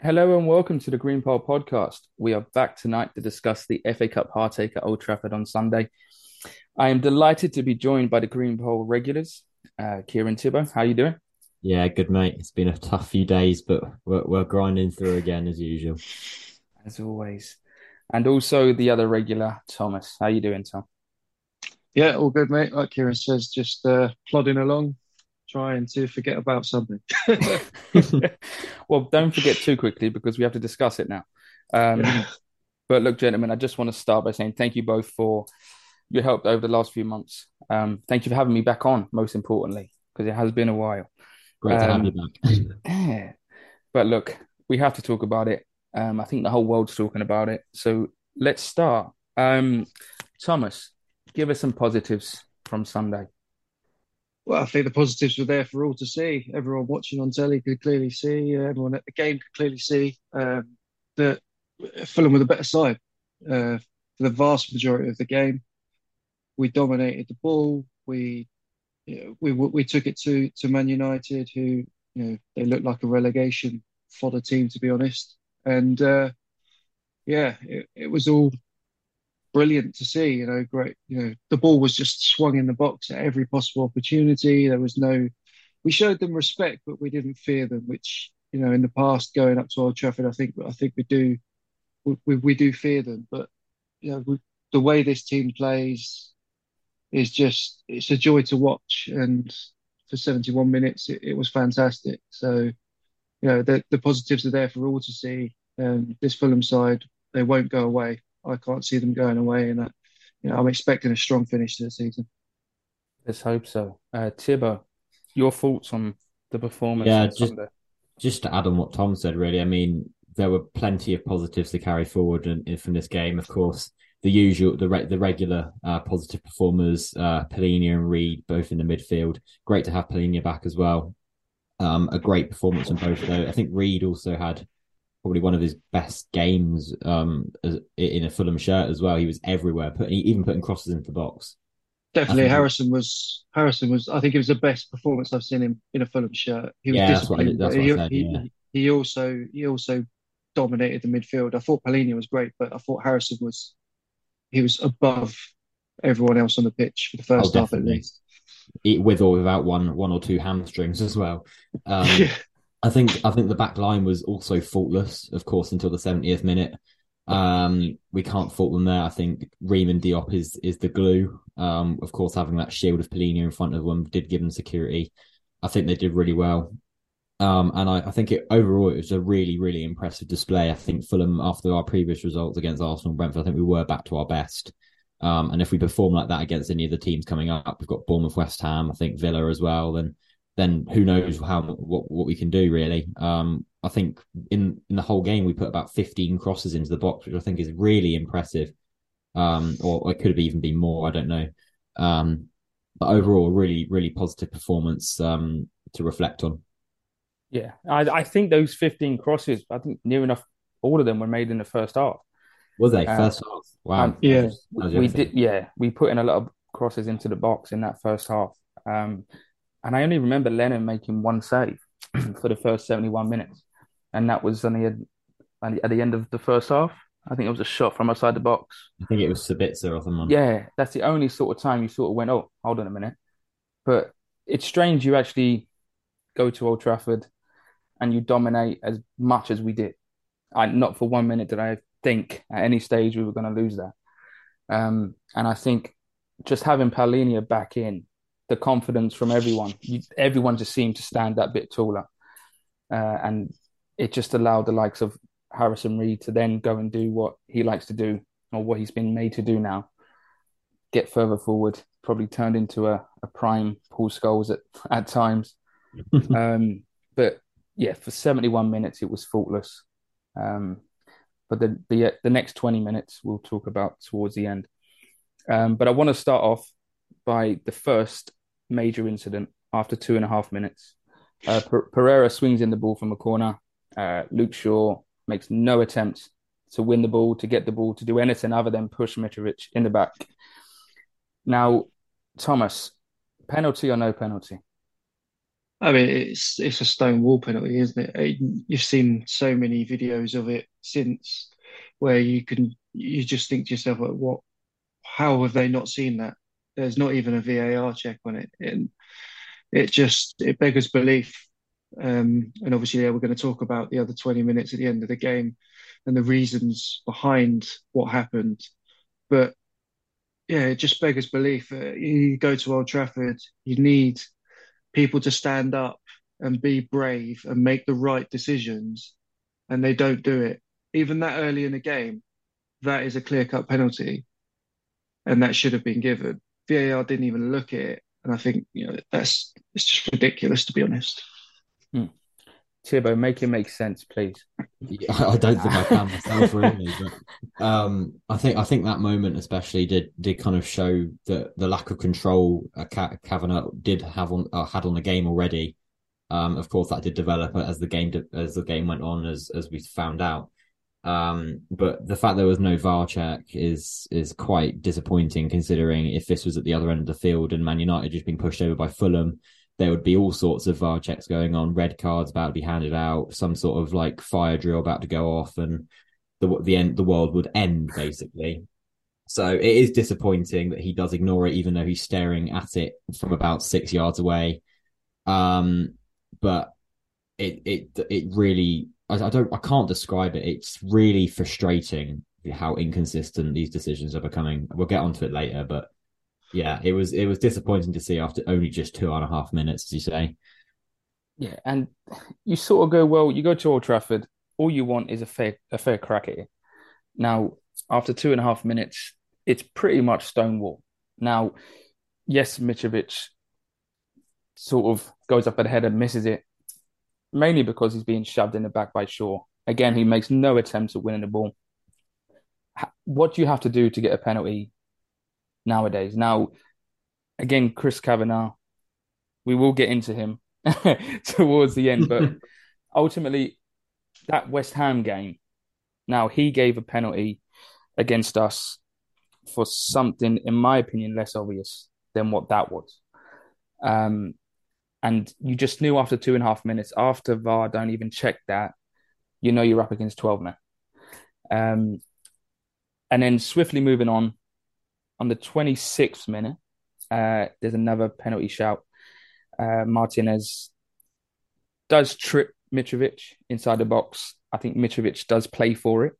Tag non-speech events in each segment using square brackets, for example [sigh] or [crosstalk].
Hello and welcome to the Green Pole podcast. We are back tonight to discuss the FA Cup heartache at Old Trafford on Sunday. I am delighted to be joined by the Green Pole regulars, uh, Kieron Tibbo. How are you doing? Yeah, good mate. It's been a tough few days, but we're, we're grinding through again as usual. As always. And also the other regular, Thomas. How are you doing, Tom? Yeah, all good, mate. Like Kieron says, just uh, plodding along, trying to forget about something. [laughs] [laughs] well, don't forget too quickly because we have to discuss it now. Um, Yeah. but look, gentlemen, I just want to start by saying thank you both for your help over the last few months. Um, thank you for having me back on, most importantly, because it has been a while. Great to have you Um, back. [clears throat] yeah. But look, we have to talk about it. Um, I think the whole world's talking about it. So let's start. Um, Thomas, give us some positives from Sunday. Well, I think the positives were there for all to see. Everyone watching on telly could clearly see. Uh, everyone at the game could clearly see um, that Fulham were the better side uh, for the vast majority of the game. We dominated the ball. We, you know, we we took it to to Man United, who you know they looked like a relegation fodder team, to be honest. And uh, yeah, it, it was all brilliant to see. You know, great. You know, the ball was just swung in the box at every possible opportunity. There was no. We showed them respect, but we didn't fear them. Which you know, in the past, going up to Old Trafford, I think I think we do we we, do fear them. But you know, we, the way this team plays is just it's a joy to watch. And for 71 minutes, it, it was fantastic. So you know, the the positives are there for all to see. Um, this Fulham side, they won't go away. I can't see them going away, and uh, you know, I'm expecting a strong finish to the season. Let's hope so. Uh, Tibbo, your thoughts on the performance Yeah, just Sunday? just to add on what Tom said, really. I mean, there were plenty of positives to carry forward in, in- from this game. Of course, the usual, the re- the regular uh, positive performers, uh, Palhinha and Reed, both in the midfield. Great to have Palhinha back as well. Um, a great performance on both though. I think Reed also had probably one of his best games um, as, in a Fulham shirt as well. He was everywhere, putting even putting crosses into the box. Definitely, Harrison was Harrison was. I think it was the best performance I've seen him in a Fulham shirt. He was yeah, that's what I, disciplined, that's what he said. Yeah, he he also he also dominated the midfield. I thought Palhinha was great, but I thought Harrison was he was above everyone else on the pitch for the oh, first half at least. It, with or without one one or two hamstrings as well. [laughs] Um, Yeah, I think I think the back line was also faultless, of course, until the 70th minute. Um, we can't fault them there. I think Ream and Diop is is the glue. Um, of course, having that shield of Palhinha in front of them did give them security. I think they did really well. Um, and I, I think it overall it was a really, really impressive display. I think Fulham, after our previous results against Arsenal and Brentford, I think we were back to our best. Um, and if we perform like that against any of the teams coming up, we've got Bournemouth, West Ham, I think Villa as well. Then, then who knows how what what we can do really? Um, I think in in the whole game we put about 15 crosses into the box, which I think is really impressive. Um, or it could have even been more. I don't know. Um, but overall, really, really positive performance. Um, to reflect on. Yeah, I, I think those 15 crosses, I think near enough all of them were made in the first half. Was they Uh, first half? Wow, that yeah. we did, yeah, we put in a lot of crosses into the box in that first half. Um, and I only remember Leno making one save [clears throat] for the first 71 minutes. And that was only at, at the end of the first half. I think it was a shot from outside the box. I think it was Sabitzer or someone. Yeah, that's the only sort of time you sort of went, oh, hold on a minute. But it's strange you actually go to Old Trafford and you dominate as much as we did. I not for one minute did I think at any stage we were going to lose that. Um, and I think just having Palhinha back in, the confidence from everyone, you, everyone just seemed to stand that bit taller, uh, and it just allowed the likes of Harrison Reed to then go and do what he likes to do or what he's been made to do now, get further forward. Probably turned into a, a prime Paul Scholes at [laughs] at times. [laughs] Um, but yeah, for 71 minutes it was faultless. Um, but the, the the next 20 minutes we'll talk about towards the end. Um, but I want to start off by the first major incident after two and a half minutes. Uh, Per- Pereira swings in the ball from a corner. Uh, Luke Shaw makes no attempt to win the ball, to get the ball, to do anything other than push Mitrovic in the back. Now, Thomas, penalty or no penalty? I mean, it's it's a stone wall penalty, isn't it? it? You've seen so many videos of it since, where you can you just think to yourself, like, what? How have they not seen that? There's not even a VAR check on it, and it just it beggars belief. Um, and obviously, yeah, we're going to talk about the other 20 minutes at the end of the game and the reasons behind what happened. But yeah, it just beggars belief. Uh, you go to Old Trafford, you need people to stand up and be brave and make the right decisions, and they don't do it. Even that early in the game, that is a clear cut penalty, and that should have been given. VAR didn't even look at it, and I think you know that's it's just ridiculous to be honest. Hmm. Tibbo, make it make sense, please. Yeah, I don't think I can myself really, but um, I think I think that moment especially did did kind of show that the lack of control uh, Kavanagh did have on uh, had on the game already. Um, of course, that did develop as the game as the game went on, as as we found out. Um, but the fact there was no VAR check is is quite disappointing, considering if this was at the other end of the field and Man United just being pushed over by Fulham, there would be all sorts of VAR checks going on, red cards about to be handed out, some sort of like fire drill about to go off, and the the end the world would end basically. So it is disappointing that he does ignore it, even though he's staring at it from about six yards away. Um, but it it it really I, I don't I can't describe it. It's really frustrating how inconsistent these decisions are becoming. We'll get onto it later, but yeah, it was it was disappointing to see after only just two and a half minutes, as you say. Yeah, and you sort of go, well, you go to Old Trafford, all you want is a fair a fair crack at it. Now, after two and a half minutes, it's pretty much stonewall. Now, yes, Mitrovic sort of goes up at the head and misses it, mainly because he's being shoved in the back by Shaw. Again, he makes no attempts at winning the ball. What do you have to do to get a penalty nowadays. Now, again, Chris Kavanagh, we will get into him [laughs] towards the end, but [laughs] ultimately, that West Ham game, now he gave a penalty against us for something, in my opinion, less obvious than what that was. Um, and you just knew after two and a half minutes, after VAR don't even check that, you know you're up against 12 men. Um, and then swiftly moving on, on the 26th minute, uh, there's another penalty shout. Uh, Martinez does trip Mitrovic inside the box. I think Mitrovic does play for it,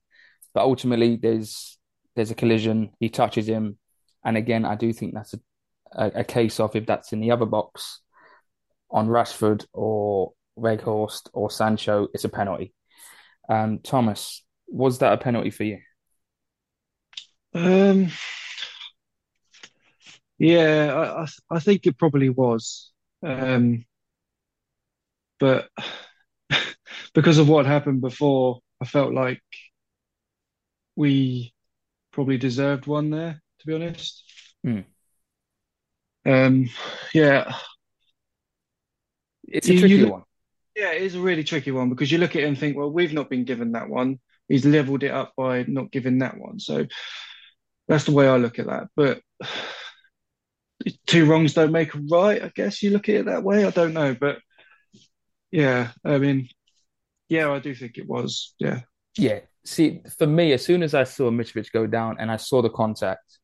but ultimately there's there's a collision. He touches him, and again, I do think that's a, a, a case of if that's in the other box on Rashford or Weghorst or Sancho, it's a penalty. Um, Thomas, was that a penalty for you? Um, yeah, I, I, I think it probably was. Um, but [laughs] because of what happened before, I felt like we probably deserved one there, to be honest. Hmm. Um, yeah, It's a tricky you, one. yeah, it is a really tricky one because you look at it and think, well, we've not been given that one. He's leveled it up by not giving that one. So that's the way I look at that. But two wrongs don't make a right. I guess you look at it that way. I don't know, but yeah, I mean, yeah, I do think it was. Yeah, Yeah. See, for me, as soon as I saw Mitrovic go down and I saw the contact,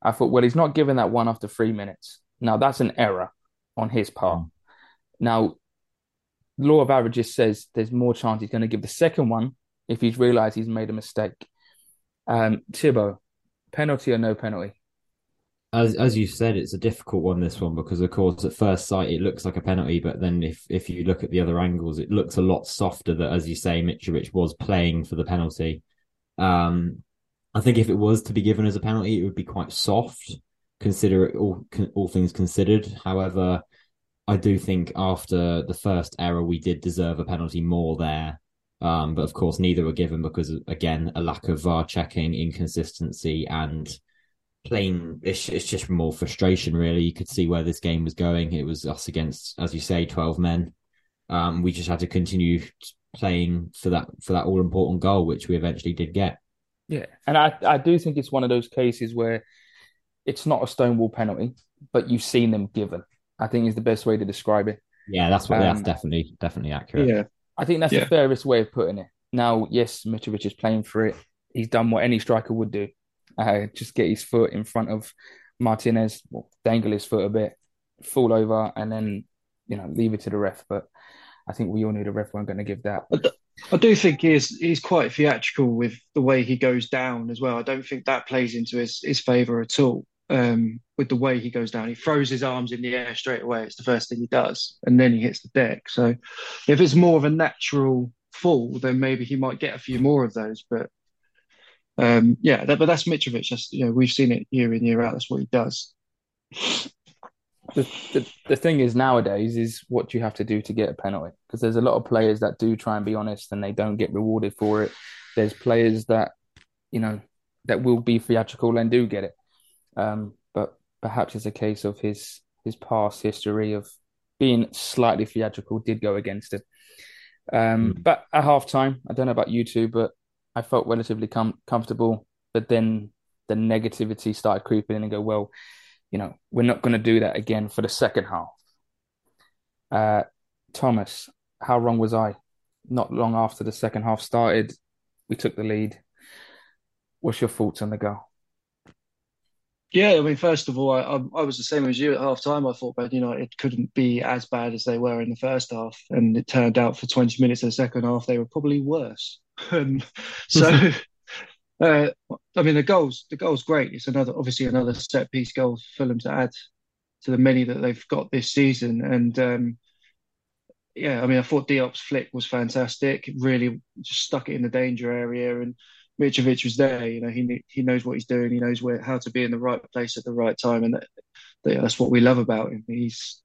I thought, well, he's not given that one after three minutes. Now, that's an error on his part. Mm. Now, law of averages says there's more chance he's going to give the second one if he's realized he's made a mistake. Um, Tibbo, penalty or no penalty? As as you said, it's a difficult one. This one because, of course, at first sight it looks like a penalty, but then if if you look at the other angles, it looks a lot softer. That, as you say, Mitrovic was playing for the penalty. Um, I think if it was to be given as a penalty, it would be quite soft, consider all all things considered. However, I do think after the first error, we did deserve a penalty more there. Um, but of course, neither were given because, again, a lack of VAR checking, inconsistency, and plain. It's, it's just more frustration, really. You could see where this game was going. It was us against, as you say, twelve men. Um, we just had to continue playing for that for that all important goal, which we eventually did get. Yeah, and I I do think it's one of those cases where it's not a stonewall penalty, but you've seen them given. I think is the best way to describe it. Yeah, that's what. Um, that's definitely definitely accurate. Yeah, I think that's the fairest way of putting it. Now, yes, Mitrovic is playing for it. He's done what any striker would do. Uh, just get his foot in front of Martinez, well, dangle his foot a bit, fall over, and then you know leave it to the ref. But I think we all knew the ref weren't going to give that. I do think he's he's quite theatrical with the way he goes down as well. I don't think that plays into his his favour at all. Um, with the way he goes down, he throws his arms in the air straight away. It's the first thing he does, and then he hits the deck. So, if it's more of a natural fall, then maybe he might get a few more of those. But um, yeah, that, but that's Mitrovic. That's you know we've seen it year in year out. That's what he does. The, the the thing is nowadays is what you have to do to get a penalty because there's a lot of players that do try and be honest and they don't get rewarded for it. There's players that you know that will be theatrical and do get it. Um, but perhaps it's a case of his his past history of being slightly theatrical did go against it. Um, Mm. But at half time, I don't know about you two, but I felt relatively com comfortable. But then the negativity started creeping in and go, well, you know, we're not going to do that again for the second half. Uh, Thomas, how wrong was I? Not long after the second half started, we took the lead. What's your thoughts on the goal? Yeah, I mean, first of all, I, I, was the same as you at half time. I thought Man United couldn't be as bad as they were in the first half, and it turned out for 20 minutes of the second half they were probably worse. [laughs] Um, so, [laughs] uh, I mean, the goals, the goal's great. It's another, obviously, another set piece goal for Fulham to add to the many that they've got this season. And um, yeah, I mean, I thought Diop's flick was fantastic. Really just stuck it in the danger area, and Mitrovic was there. You know, he he knows what he's doing. He knows where how to be in the right place at the right time, and that, that- that's what we love about him. He's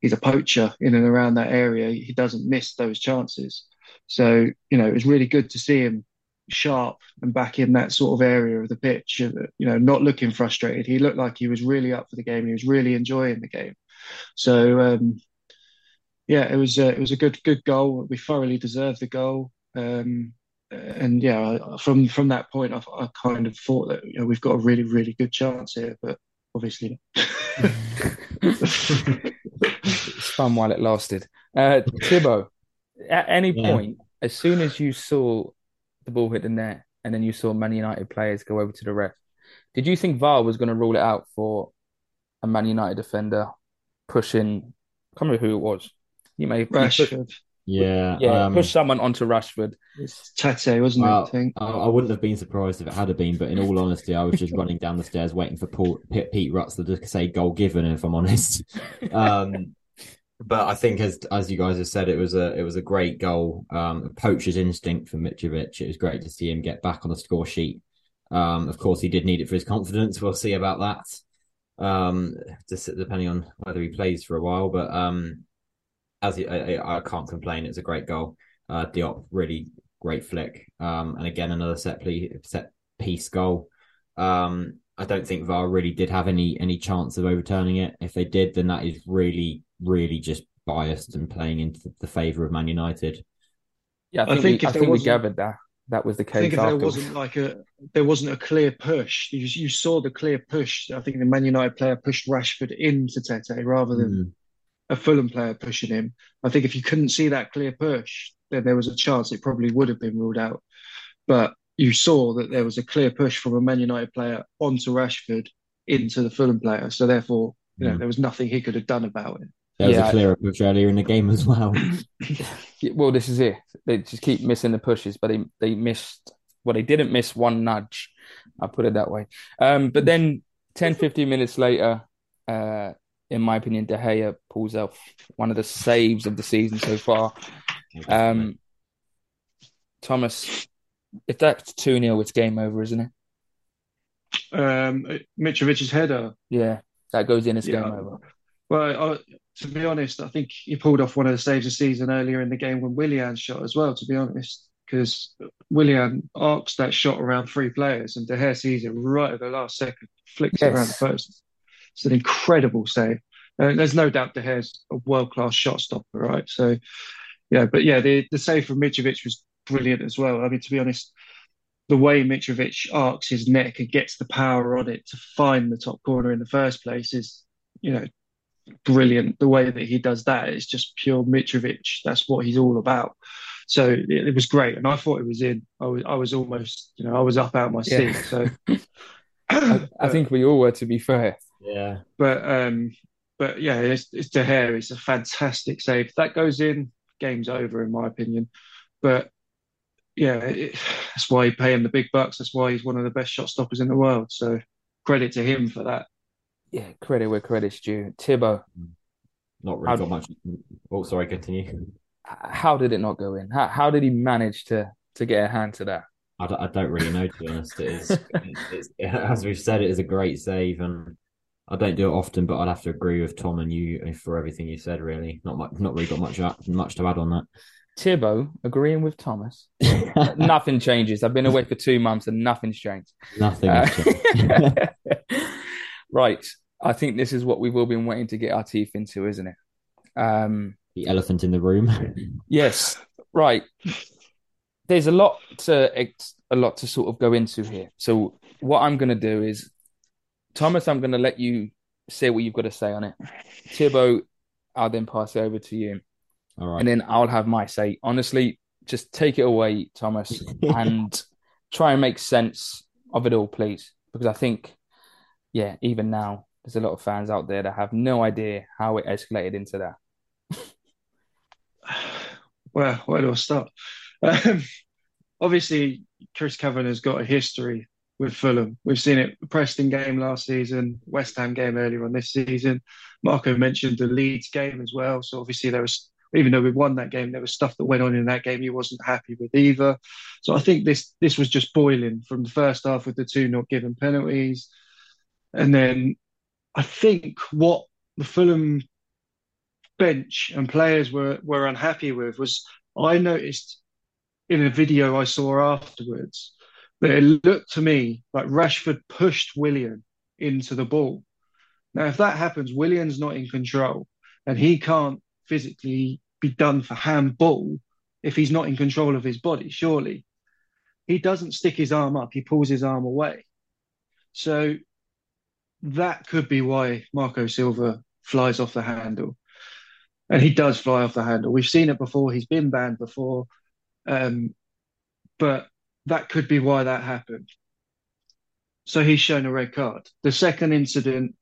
he's a poacher in and around that area. He doesn't miss those chances. So you know, it was really good to see him sharp and back in that sort of area of the pitch. uh, You know, not looking frustrated. He looked like he was really up for the game. He was really enjoying the game. So um, yeah, it was uh, it was a good good goal. We thoroughly deserved the goal. Um, and yeah, from from that point, I, I kind of thought that you know we've got a really really good chance here, but obviously. It's fun while it lasted. Uh, Tibbo, at any Yeah. point, as soon as you saw the ball hit the net and then you saw Man United players go over to the ref, did you think VAR was going to rule it out for a Man United defender pushing, I can't remember who it was. You may he pushed- Rashford, Yeah, yeah, um, push someone onto Rashford. it's Tete, wasn't it? I think. I, I wouldn't have been surprised if it had been, but in all honesty, I was just [laughs] running down the stairs waiting for Paul, Pete, Pete Rutzler to say goal given. If I'm honest, [laughs] um, but I think as as you guys have said, it was a it was a great goal. Um, a poacher's instinct for Mitrovic. It was great to see him get back on the score sheet. Um, of course, he did need it for his confidence. We'll see about that. Um, just depending on whether he plays for a while, but um, as he, I, I I can't complain. It's a great goal. Uh, Diop really great flick. Um, and again, another set ple- set piece goal. Um, I don't think VAR really did have any any chance of overturning it. If they did, then that is really, really just biased and playing into the favour of Man United. Yeah, I I think, think we, if I think we gathered that that was the case. I think case if there wasn't like a there wasn't a clear push, you, you saw the clear push. I think the Man United player pushed Rashford into Tete rather than Mm. A Fulham player pushing him. I think if you couldn't see that clear push, then there was a chance it probably would have been ruled out. But you saw that there was a clear push from a Man United player onto Rashford into the Fulham player. So therefore, you know, Mm. there was nothing he could have done about it. There was Yeah. a clearer push earlier in the game as well. [laughs] Well, this is it. They just keep missing the pushes, but they they missed. Well, they didn't miss one nudge. I'll put it that way. Um, but then 10, 15 minutes later, uh, in my opinion, De Gea pulls off one of the saves of the season so far. Um, Thomas, if that's 2 0, it's game over, isn't it? Um, Mitrovic's header, Yeah, that goes in, it's Yeah. game over. Well, I, to be honest, I think he pulled off one of the saves of the season earlier in the game when Willian shot as well, to be honest, because Willian arcs that shot around three players and De Gea sees it right at the last second, flicks it around the post. It's an incredible save. Uh, there's no doubt De Gea's a world-class shot stopper, right? So, yeah, but yeah, the, the save from Mitrovic was brilliant as well. I mean, to be honest, the way Mitrovic arcs his neck and gets the power on it to find the top corner in the first place is, you know, brilliant. The way that he does that is just pure Mitrovic. That's what he's all about. So it, it was great, and I thought it was in. I was I was almost you know I was up out my seat. Yeah. So [laughs] I, I, think we all were, to be fair. Yeah, but um, but yeah, it's, it's De Gea. It's a fantastic save. If that goes in, game's over in my opinion. But yeah, it, that's why you pay him the big bucks. That's why he's one of the best shot stoppers in the world. So credit to him for that. Yeah, credit where credit's due. Tibbo. Not really got much. Oh, sorry, continue. How did it not go in? How, how did he manage to to get a hand to that? I don't, I don't really know, to be honest. It is, [laughs] it's, it's, as we've said, it is a great save, and I don't do it often, but I'd have to agree with Tom and you for everything you said. Really, not much, not really got much much to add on that. Tibbo agreeing with Thomas. [laughs] nothing changes. I've been away for two months and nothing's changed. Nothing. Uh, changed. [laughs] right. I think this is what we've all been waiting to get our teeth into, isn't it? Um, the elephant in the room. yes. Right. There's a lot to a lot to sort of go into here. So what I'm going to do is, Thomas, I'm going to let you say what you've got to say on it. Tibbo, I'll then pass it over to you. All right. And then I'll have my say. Honestly, just take it away, Thomas, [laughs] and try and make sense of it all, please. Because I think, yeah, even now, there's a lot of fans out there that have no idea how it escalated into that. [sighs] well, where do I start? [laughs] Um, obviously, Chris Kavanagh has got a history with Fulham. We've seen it Preston game last season, West Ham game earlier on this season. Marco mentioned the Leeds game as well. So obviously there was even though we won that game, there was stuff that went on in that game he wasn't happy with either. So I think this this was just boiling from the first half with the two not given penalties, and then I think what the Fulham bench and players were were unhappy with was I noticed in a video I saw afterwards it looked to me like Rashford pushed Willian into the ball. Now, if that happens, Willian's not in control and he can't physically be done for handball if he's not in control of his body, surely. He doesn't stick his arm up, he pulls his arm away. So that could be why Marco Silva flies off the handle. And he does fly off the handle. We've seen it before, he's been banned before. Um, but that could be why that happened. So he's shown a red card. The second incident,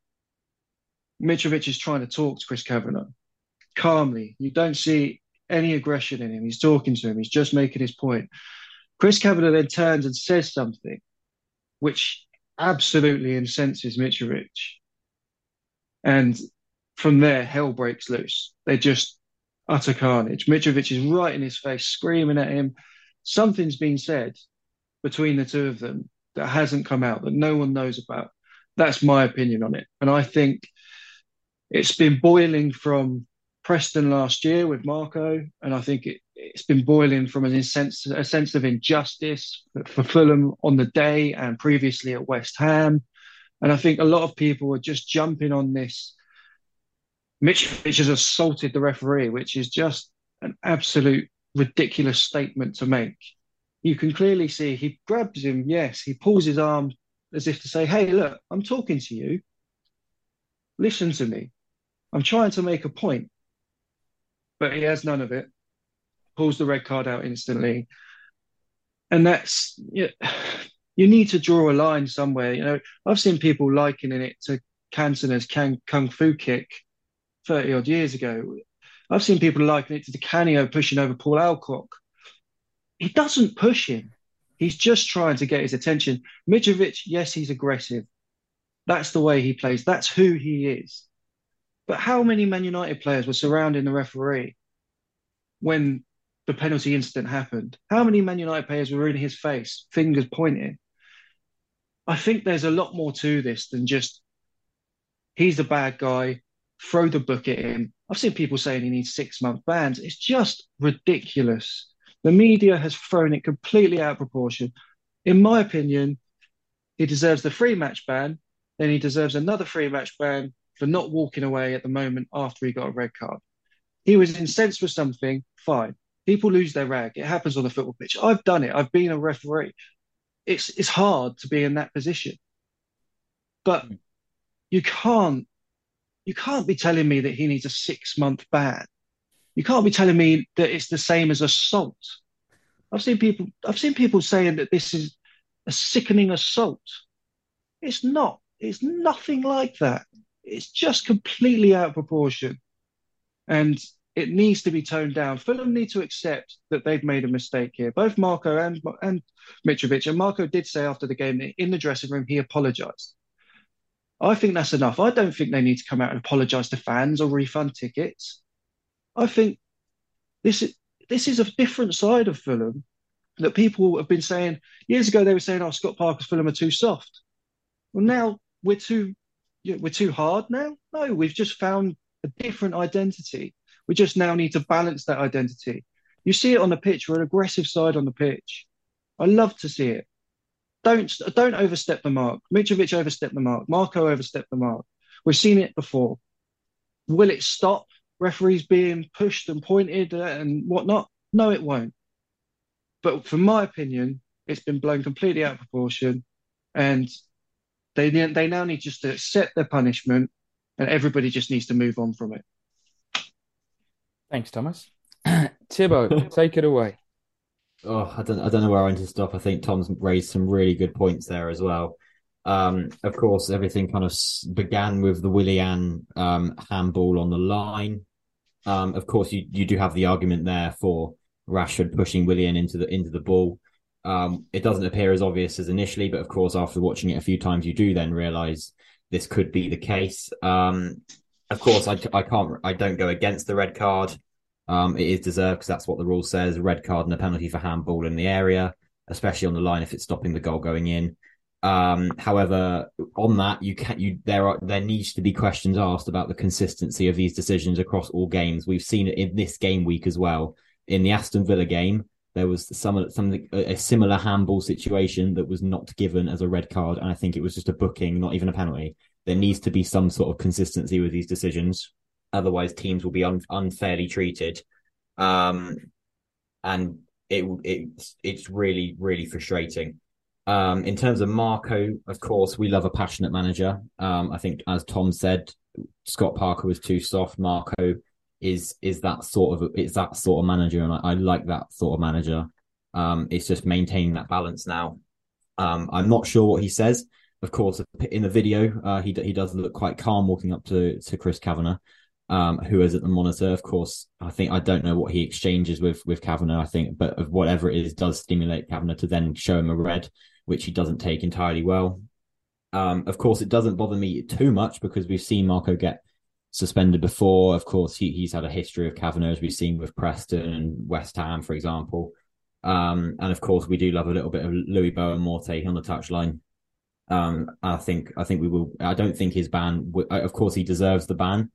Mitrovic is trying to talk to Chris Kavanagh calmly. You don't see any aggression in him. He's talking to him. He's just making his point. Chris Kavanagh then turns and says something which absolutely incenses Mitrovic. And from there, hell breaks loose. They just utter carnage. Mitrovic is right in his face, screaming at him. Something's been said between the two of them that hasn't come out, that no one knows about. That's my opinion on it. And I think it's been boiling from Preston last year with Marco, and I think it, has been boiling from a sense, a sense of injustice for Fulham on the day and previously at West Ham. And I think a lot of people are just jumping on this. Mitch has assaulted the referee, which is just an absolute ridiculous statement to make. You can clearly see he grabs him, yes, he pulls his arm as if to say, Hey, look, I'm talking to you. Listen to me. I'm trying to make a point but he has none of it. Pulls the red card out instantly, and that's you, you need to draw a line somewhere. You know, I've seen people likening it to Cantona's kung, kung fu kick thirty odd years ago. I've seen people liken it to Di Canio pushing over Paul Alcock. He doesn't push him. He's just trying to get his attention. Mitrovic, yes, he's aggressive. That's the way he plays. That's who he is. But how many Man United players were surrounding the referee when the penalty incident happened? How many Man United players were in his face, fingers pointing? I think there's a lot more to this than just he's a bad guy, throw the book at him. I've seen people saying he needs six month bans. It's just ridiculous. The media has thrown it completely out of proportion. In my opinion, he deserves the free match ban, then he deserves another free match ban for not walking away at the moment after he got a red card. He was incensed for something, fine. People lose their rag. It happens on the football pitch. I've done it. I've been a referee. It's it's hard to be in that position. But hmm. you can't you can't be telling me that he needs a six month ban. You can't be telling me that it's the same as assault. I've seen people I've seen people saying that this is a sickening assault. It's not. It's nothing like that. It's just completely out of proportion. And it needs to be toned down. Fulham need to accept that they've made a mistake here. Both Marco and and Mitrovic. And Marco did say after the game that in the dressing room he apologised. I think that's enough. I don't think they need to come out and apologise to fans or refund tickets. I think this is this is a different side of Fulham that people have been saying years ago. They were saying, "Oh, Scott Parker's Fulham are too soft." Well, now we're too we're too hard. Now, no, we've just found a different identity. We just now need to balance that identity. You see it on the pitch. We're an aggressive side on the pitch. I love to see it. Don't don't overstep the mark. Mitrovic overstepped the mark. Marco overstepped the mark. We've seen it before. Will it stop? Referees being pushed and pointed and whatnot? No, it won't. But from my opinion, it's been blown completely out of proportion, and they they now need just to accept their punishment, and everybody just needs to move on from it. Thanks, Thomas. [clears throat] Tibbo, [laughs] take it away. Oh, I don't, I don't know where I want to stop. I think Tom's raised some really good points there as well. Um, of course, everything kind of began with the Willian um, handball on the line. Um, of course, you you do have the argument there for Rashford pushing Willian into the into the ball. Um, it doesn't appear as obvious as initially, but of course, after watching it a few times, you do then realise this could be the case. Um, of course, I, I can't, I don't go against the red card. Um, it is deserved because that's what the rule says: red card and a penalty for handball in the area, especially on the line if it's stopping the goal going in. Um, however, on that, you can you there are there needs to be questions asked about the consistency of these decisions across all games. We've seen it in this game week as well. In the Aston Villa game, there was some something a similar handball situation that was not given as a red card, and I think it was just a booking, not even a penalty. There needs to be some sort of consistency with these decisions, otherwise teams will be un- unfairly treated, um, and it it's it's really really frustrating. Um, in terms of Marco, of course, we love a passionate manager. Um, I think, as Tom said, Scott Parker was too soft. Marco is is that sort of it's that sort of manager, and I, I like that sort of manager. Um, it's just maintaining that balance now. Um, I'm not sure what he says. Of course, in the video, uh, he he does look quite calm walking up to to Chris Kavanagh, um, who is at the monitor. Of course, I think I don't know what he exchanges with with Kavanagh. I think, but whatever it is, does stimulate Kavanagh to then show him a red, which he doesn't take entirely well. Um, of course, it doesn't bother me too much because we've seen Marco get suspended before. Of course, he, he's had a history of Kavanagh, as we've seen with Preston and West Ham, for example. Um, and of course, we do love a little bit of Luís Boa Morte on the touchline. Um, I think I think we will. I don't think his ban. Of course, he deserves the ban.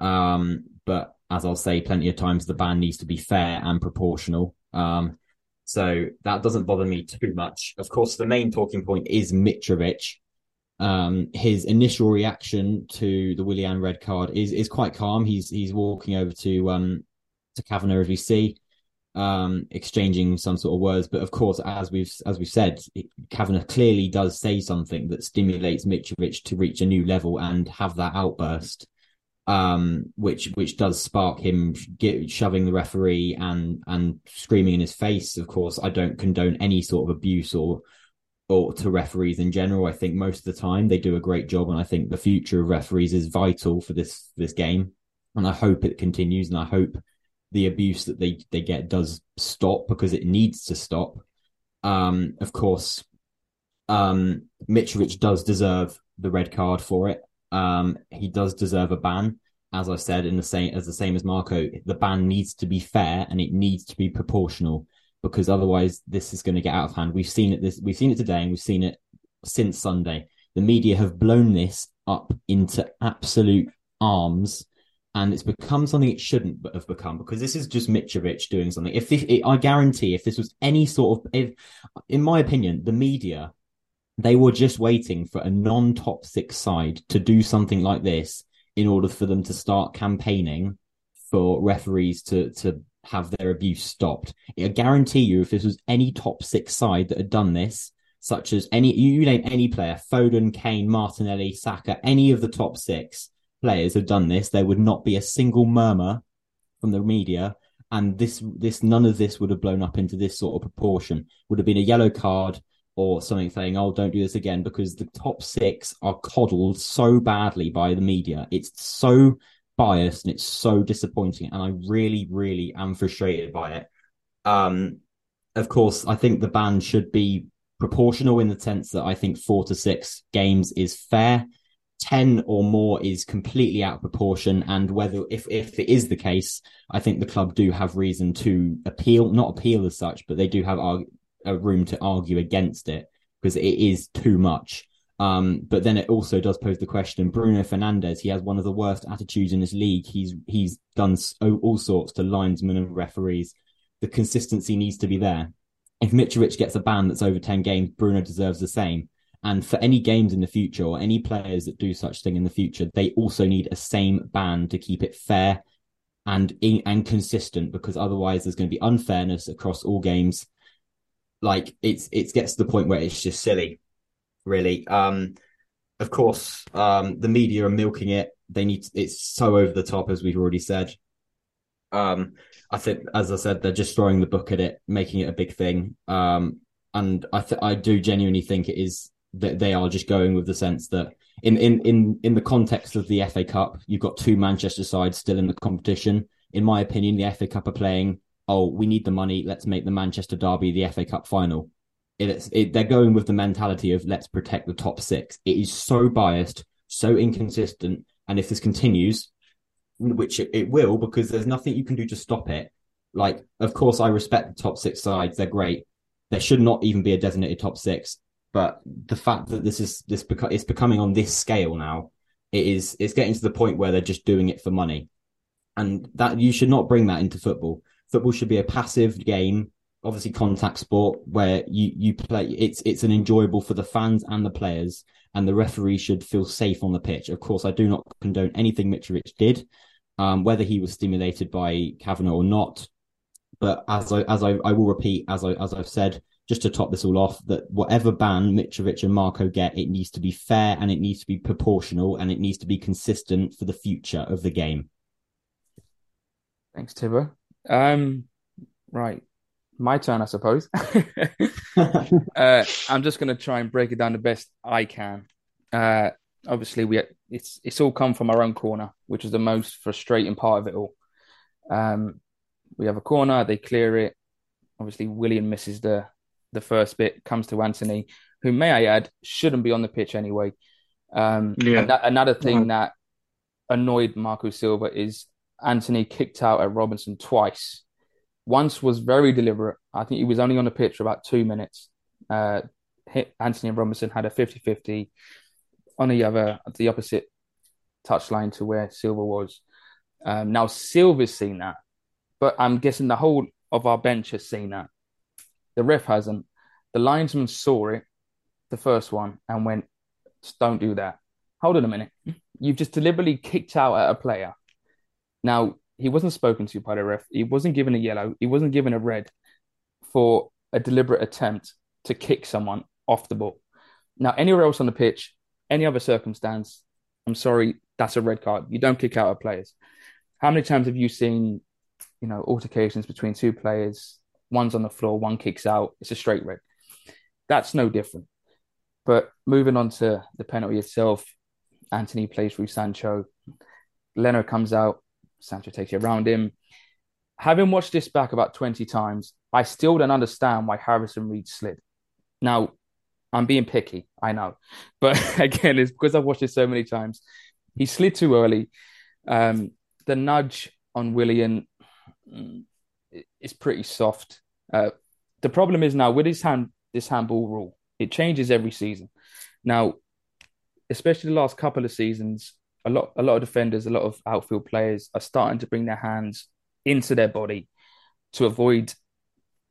Um, but as I'll say plenty of times, the ban needs to be fair and proportional. Um, so that doesn't bother me too much. Of course, the main talking point is Mitrovic um, his initial reaction to the Willian red card is is quite calm. He's he's walking over to um to Kavanagh as we see, um, exchanging some sort of words. But of course, as we've as we've said, Kavanagh clearly does say something that stimulates Mitrovic to reach a new level and have that outburst, um, which which does spark him get, shoving the referee and and screaming in his face. Of course, I don't condone any sort of abuse or or to referees in general. I think most of the time they do a great job, and I think the future of referees is vital for this this game. And I hope it continues, and I hope the abuse that they they get does stop because it needs to stop. Um, of course, um, Mitrovic does deserve the red card for it. Um, he does deserve a ban, as I said, in the same as the same as Marco. The ban needs to be fair and it needs to be proportional because otherwise this is going to get out of hand. We've seen it this we've seen it today and we've seen it since Sunday. The media have blown this up into absolute arms and it's become something it shouldn't have become because this is just Mitrovic doing something. If, if I guarantee, if this was any sort of, if, in my opinion, the media, they were just waiting for a non-top six side to do something like this in order for them to start campaigning for referees to to have their abuse stopped. I guarantee you, if this was any top six side that had done this, such as any, you name any player, Foden, Kane, Martinelli, Saka, any of the top six, players had done this, there would not be a single murmur from the media, and this this none of this would have blown up into this sort of proportion. Would have been a yellow card or something saying, "Oh, don't do this again," because the top six are coddled so badly by the media. It's so biased and it's so disappointing, and I really, really am frustrated by it. Um, of course, I think the ban should be proportional in the sense that I think four to six games is fair. 10 or more is completely out of proportion. And whether, if, if it is the case, I think the club do have reason to appeal, not appeal as such, but they do have a room to argue against it because it is too much. Um, but then it also does pose the question: Bruno Fernandes, he has one of the worst attitudes in this league. He's he's done so, all sorts to linesmen and referees. The consistency needs to be there. If Mitrovic gets a ban that's over ten games, Bruno deserves the same. And for any games in the future or any players that do such thing in the future, they also need a same ban to keep it fair and and consistent because otherwise there's going to be unfairness across all games. Like it's it gets to the point where it's just silly, really. Um, of course, um, the media are milking it. They need to, it's so over the top as we've already said. Um, I think, as I said, they're just throwing the book at it, making it a big thing. Um, and I th- I do genuinely think it is that they are just going with the sense that in, in, in, in the context of the FA Cup, you've got two Manchester sides still in the competition. In my opinion, the FA Cup are playing, oh, we need the money. Let's make the Manchester Derby the FA Cup final. It's, it, they're going with the mentality of let's protect the top six. It is so biased, so inconsistent. And if this continues, which it, it will, because there's nothing you can do to stop it. Like, of course, I respect the top six sides. They're great. There should not even be a designated top six but the fact that this is this beca- it's becoming on this scale now, it is it's getting to the point where they're just doing it for money, and that you should not bring that into football. Football should be a passive game, obviously contact sport where you you play. It's it's an enjoyable for the fans and the players, and the referee should feel safe on the pitch. Of course, I do not condone anything Mitrovic did, um, whether he was stimulated by Kavanagh or not. But as I as I, I will repeat as I as I've said, just to top this all off, that whatever ban Mitrovic and Marco get, it needs to be fair and it needs to be proportional and it needs to be consistent for the future of the game. Thanks, Tibbo. Um, right, my turn, I suppose. [laughs] [laughs] uh, I'm just going to try and break it down the best I can. Uh, obviously, we it's it's all come from our own corner, which is the most frustrating part of it all. Um, we have a corner, they clear it. Obviously, Willian misses the the first bit comes to Antony, who, may I add, shouldn't be on the pitch anyway. Um, yeah. That, another thing that annoyed Marco Silva is Antony kicked out at Robinson twice. Once was very deliberate. I think he was only on the pitch for about two minutes. Uh, Antony and Robinson had a 50 50 on the other, the opposite touchline to where Silva was. Um, now, Silva's seen that, but I'm guessing the whole of our bench has seen that. The ref hasn't. The linesman saw it, the first one, and went, "Don't do that." Hold on a minute. You've just deliberately kicked out at a player. Now he wasn't spoken to by the ref. He wasn't given a yellow. He wasn't given a red for a deliberate attempt to kick someone off the ball. Now anywhere else on the pitch, any other circumstance, I'm sorry, that's a red card. You don't kick out at players. How many times have you seen, you know, altercations between two players one's on the floor, one kicks out. It's a straight red. That's no different. But moving on to the penalty itself, Antony plays through Sancho. Leno comes out. Sancho takes it around him. Having watched this back about 20 times, I still don't understand why Harrison Reed slid. Now, I'm being picky, I know. [laughs] But [laughs] again, it's because I've watched it so many times. He slid too early. Um, the nudge on Willian mm, is pretty soft. Uh, the problem is now with this hand this handball rule, it changes every season. Now, especially the last couple of seasons, a lot a lot of defenders, a lot of outfield players are starting to bring their hands into their body to avoid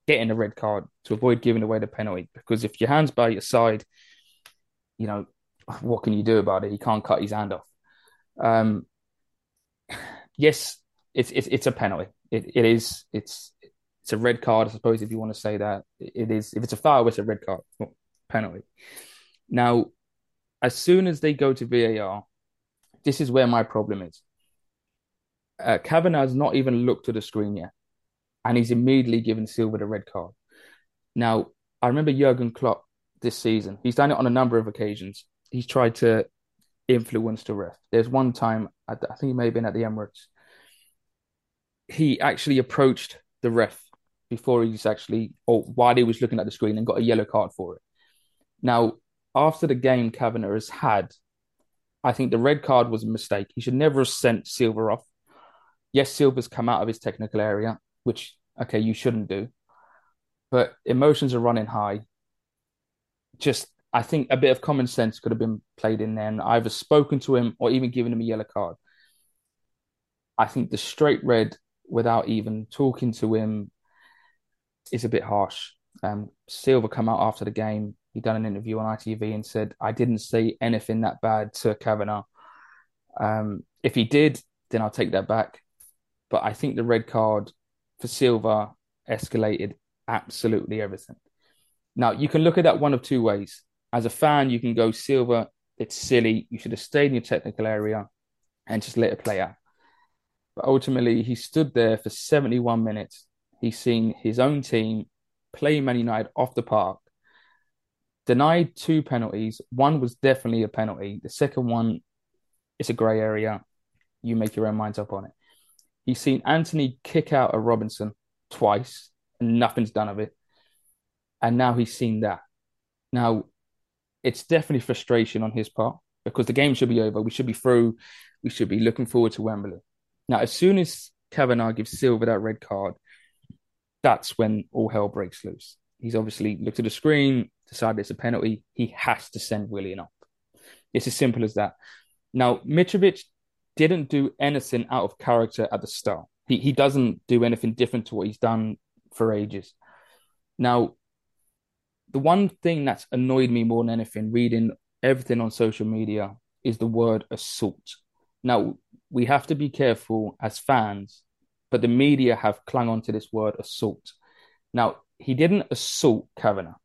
getting a red card, to avoid giving away the penalty. Because if your hand's by your side, you know, what can you do about it? He can't cut his hand off. Um, yes, it's it's it's a penalty. It it is it's it's a red card, I suppose, if you want to say that. It is. If it's a foul, it's a red card, penalty. Now, as soon as they go to VAR, this is where my problem is. Uh, has not even looked at the screen yet, and he's immediately given Silva the red card. Now, I remember Jurgen Klopp this season. He's done it on a number of occasions. He's tried to influence the ref. There's one time, I think he may have been at the Emirates. He actually approached the ref before he's actually, or while he was looking at the screen and got a yellow card for it. Now, after the game Kavanagh has had, I think the red card was a mistake. He should never have sent Silva off. Yes, Silva's come out of his technical area, which, okay, you shouldn't do. But emotions are running high. Just, I think a bit of common sense could have been played in there and either spoken to him or even given him a yellow card. I think the straight red without even talking to him is a bit harsh. Um, Silva come out after the game. He done an interview on ITV and said, "I didn't say anything that bad to Kavanagh. Um, if he did, then I'll take that back. But I think the red card for Silva escalated absolutely everything. Now you can look at that one of two ways. As a fan, you can go Silva. It's silly. You should have stayed in your technical area and just let it play out. But ultimately, he stood there for 71 minutes he's seen his own team play Man United off the park, denied two penalties. One was definitely a penalty. The second one it's a grey area. You make your own minds up on it. He's seen Antony kick out a Robinson twice, and nothing's done of it. And now he's seen that. Now, it's definitely frustration on his part because the game should be over. We should be through. We should be looking forward to Wembley. Now, as soon as Kavanagh gives Silva that red card, that's when all hell breaks loose. He's obviously looked at the screen, decided it's a penalty. He has to send Willian up. It's as simple as that. Now, Mitrovic didn't do anything out of character at the start. He he doesn't do anything different to what he's done for ages. Now, the one thing that's annoyed me more than anything, reading everything on social media, is the word assault. Now, we have to be careful as fans but the media have clung on to this word assault. Now, he didn't assault Kavanagh.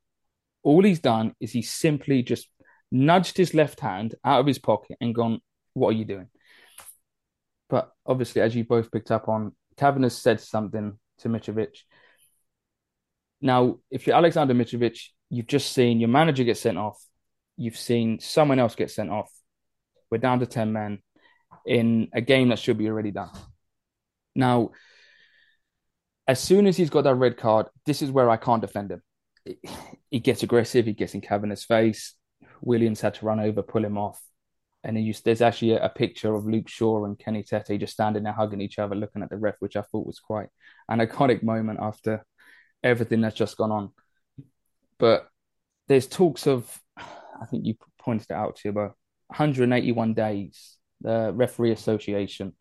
All he's done is he simply just nudged his left hand out of his pocket and gone, What are you doing? But obviously, as you both picked up on, Kavanagh said something to Mitrovic. Now, if you're Alexander Mitrovic, you've just seen your manager get sent off. You've seen someone else get sent off. We're down to 10 men in a game that should be already done. Now, as soon as he's got that red card, this is where I can't defend him. [sighs] He gets aggressive. He gets in Kavanagh's face. Williams had to run over, pull him off. And then you, there's actually a, a, picture of Luke Shaw and Kenny Tete just standing there hugging each other, looking at the ref, which I thought was quite an iconic moment after everything that's just gone on. But there's talks of, [sighs] I think you pointed it out to you, about 181 days. The referee association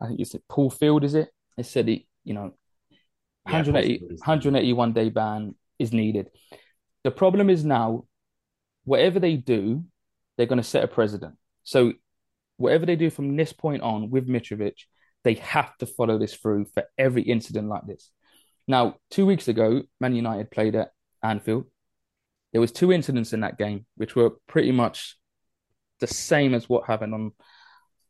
I think you said Paul Field, is it? It said it, you know, yeah, 180, 181 day ban is needed. The problem is now, whatever they do, they're going to set a precedent. So, whatever they do from this point on with Mitrovic, they have to follow this through for every incident like this. Now, two weeks ago, Man United played at Anfield. There was two incidents in that game, which were pretty much the same as what happened on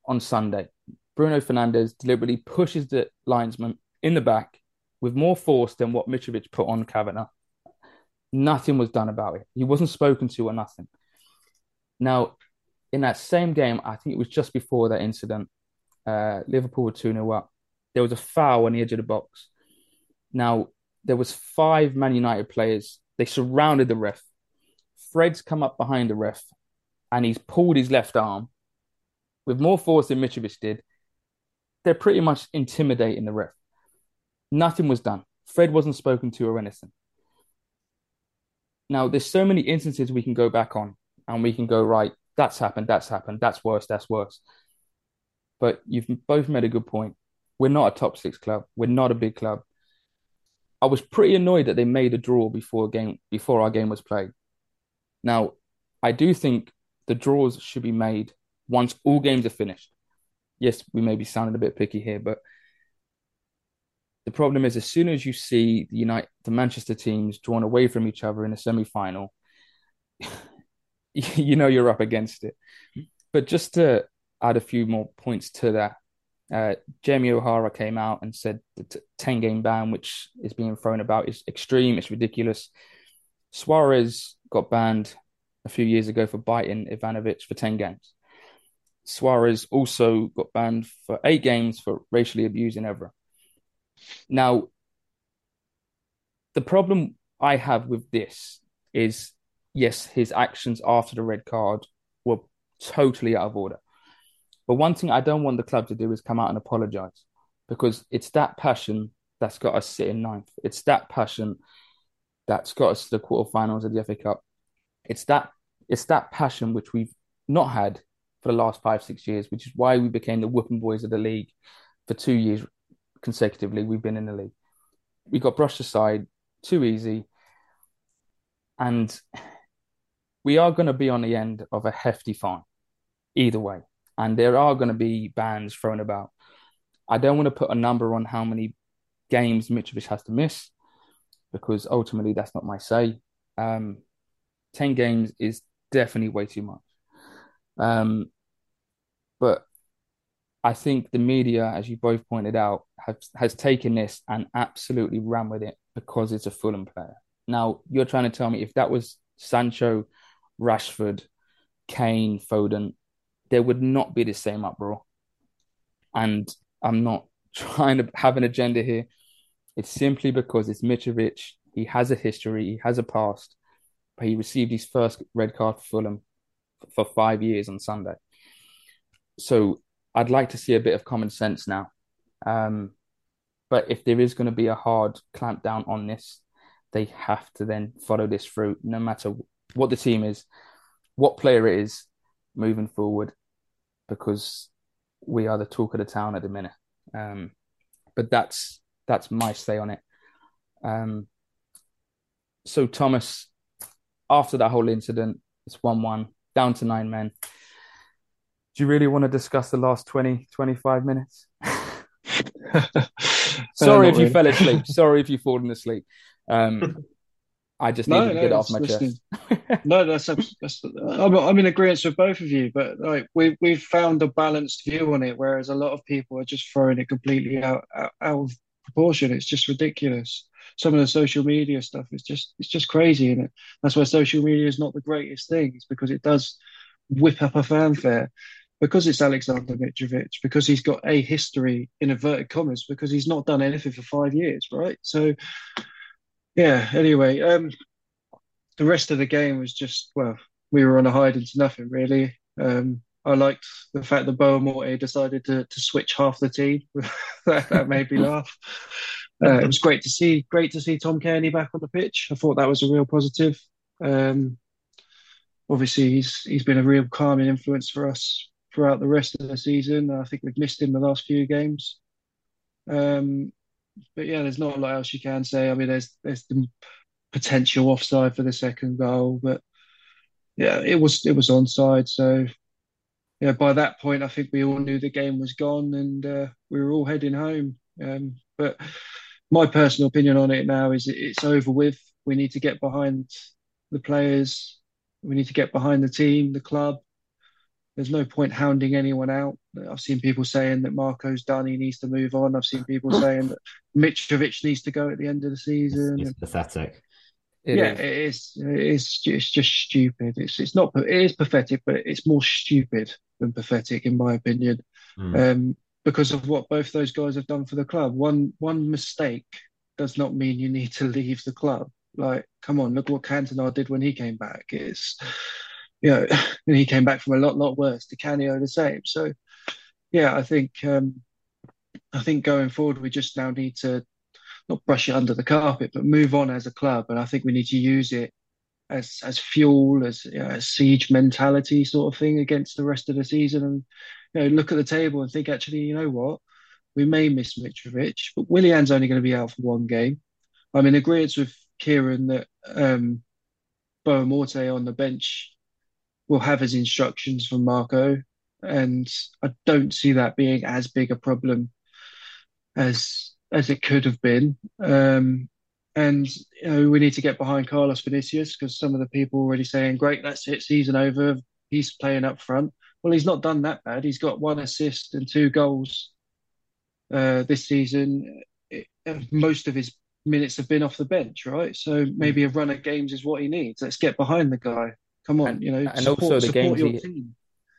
on Sunday. Bruno Fernandes deliberately pushes the linesman in the back with more force than what Mitrovic put on Kavanagh. Nothing was done about it. He wasn't spoken to or nothing. Now, in that same game, I think it was just before that incident, uh, Liverpool were 2 0 up. There was a foul on the edge of the box. Now, there was five Man United players. They surrounded the ref. Fred's come up behind the ref and he's pulled his left arm with more force than Mitrovic did they're pretty much intimidating the ref. Nothing was done. Fred wasn't spoken to or anything. Now, there's so many instances we can go back on and we can go, right, that's happened, that's happened, that's worse, that's worse. But you've both made a good point. We're not a top six club. We're not a big club. I was pretty annoyed that they made a draw before game before our game was played. Now, I do think the draws should be made once all games are finished yes, we may be sounding a bit picky here, but the problem is as soon as you see the United, the Manchester teams drawn away from each other in a semi-final, [laughs] you know you're up against it. But just to add a few more points to that. Uh, Jamie O'Hara came out and said the 10 game ban, which is being thrown about, is extreme, it's ridiculous. Suarez got banned a few years ago for biting Ivanovic for 10 games. Suarez also got banned for eight games for racially abusing Evra. Now, the problem I have with this is yes, his actions after the red card were totally out of order. But one thing I don't want the club to do is come out and apologize because it's that passion that's got us sitting ninth. It's that passion that's got us to the quarterfinals of the FA Cup. It's that it's that passion which we've not had for the last five, six years, which is why we became the whooping boys of the league for two years consecutively. We've been in the league. We got brushed aside too easy. And we are going to be on the end of a hefty fine either way. And there are going to be bans thrown about. I don't want to put a number on how many games Mitrovic has to miss because ultimately that's not my say. Um, 10 games is definitely way too much. Um, but I think the media, as you both pointed out, have, has taken this and absolutely ran with it because it's a Fulham player. Now, you're trying to tell me if that was Sancho, Rashford, Kane, Foden, there would not be the same uproar. And I'm not [laughs] trying to have an agenda here. It's simply because it's Mitrovic. He has a history, he has a past, but he received his first red card for Fulham for five years on Sunday. So I'd like to see a bit of common sense now. Um, but if there is going to be a hard clampdown on this, they have to then follow this through, no matter what the team is, what player it is, moving forward, because we are the talk of the town at the minute. Um, but that's that's my say on it. Um, so Thomas, after that whole incident, it's one-one, down to nine men do you really want to discuss the last 20, 25 minutes? [laughs] Sorry uh, if you really. fell asleep. [laughs] Sorry if you've fallen asleep. Um, I just need no, to no, get off my chest. [laughs] no, that's, that's I'm, I'm, in agreement with both of you, but like we we've found a balanced view on it, whereas a lot of people are just throwing it completely out, out, out of proportion. It's just ridiculous. Some of the social media stuff is just it's just crazy, and it that's why social media is not the greatest thing. It's because it does whip up a fanfare because it's Alexander Mitrovic, because he's got a history in inverted commas, because he's not done anything for five years, right? So, yeah. Anyway, um, the rest of the game was just well, we were on a hide into nothing really. Um, I liked the fact that Boa decided to to switch half the team. [laughs] that, that, made me laugh. Uh, it was great to see, great to see Tom Cairney back on the pitch. I thought that was a real positive. Um, obviously, he's he's been a real calming influence for us throughout the rest of the season. I think we've missed him the last few games. Um, but yeah, there's not a lot else you can say. I mean, there's there's the potential offside for the second goal, but yeah, it was it was onside. So yeah, by that point, I think we all knew the game was gone, and uh, we were all heading home. Um, but my personal opinion on it now is it's over with. We need to get behind the players. We need to get behind the team, the club. There's no point hounding anyone out. I've seen people saying that Marco's done, he needs to move on. I've seen people [laughs] saying that Mitrovic needs to go at the end of the season. It's, it's pathetic. It yeah, is. it is. It's it's just stupid. It's it's not. It is pathetic, but it's more stupid than pathetic, in my opinion, mm. um, because of what both those guys have done for the club. One one mistake does not mean you need to leave the club. Like, come on, look what Cantona did when he came back. It's you know, [sighs] and he came back from a lot, lot worse. Di Canio the same. So, yeah, I think um, I think going forward, we just now need to not brush it under the carpet, but move on as a club. And I think we need to use it as as fuel, as you know, a siege mentality sort of thing against the rest of the season, and you know, look at the table and think, actually, you know what, we may miss Mitrovic, but Willian's only going to be out for one game. I'm in agreement with Kieron that um, Boa Morte on the bench will have his instructions from Marco, and I don't see that being as big a problem as as it could have been. Um, and you know, we need to get behind Carlos Vinicius because some of the people are already saying, "Great, that's it, season over." He's playing up front. Well, he's not done that bad. He's got one assist and two goals uh, this season. It, most of his minutes have been off the bench, right? So maybe a run of games is what he needs. Let's get behind the guy. Come on, And- you know, and support, also the games he- team.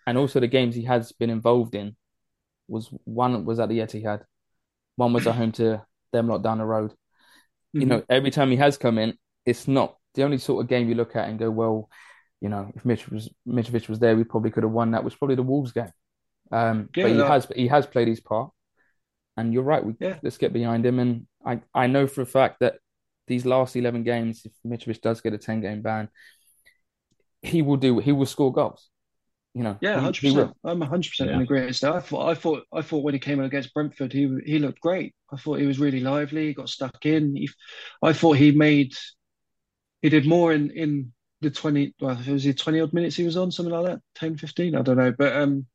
and also the games he has been involved in was one was at the Etihad, one was at home to them lot down the road. You Mhm. know, every time he has come in, it's not the only sort of game you look at and go, well, you know, if Mitch was Mitrovic was there, we probably could have won. That was probably the Wolves game. Um, Yeah, but he that- has he has played his part, and you're right. We Yeah. let's get behind him, and I I know for a fact that these last eleven games, if Mitrovic does get a ten game ban, he will do. He will score goals. You know, Yeah, he- hundred he will. percent. I'm hundred percent in agreement. I thought, I thought, I thought when he came in against Brentford, he he looked great. I thought he was really lively. He got stuck in. He, I thought he made, he did more in in the twenty. Well, it was it twenty odd minutes he was on, something like that, 10, 15, I don't know. But um,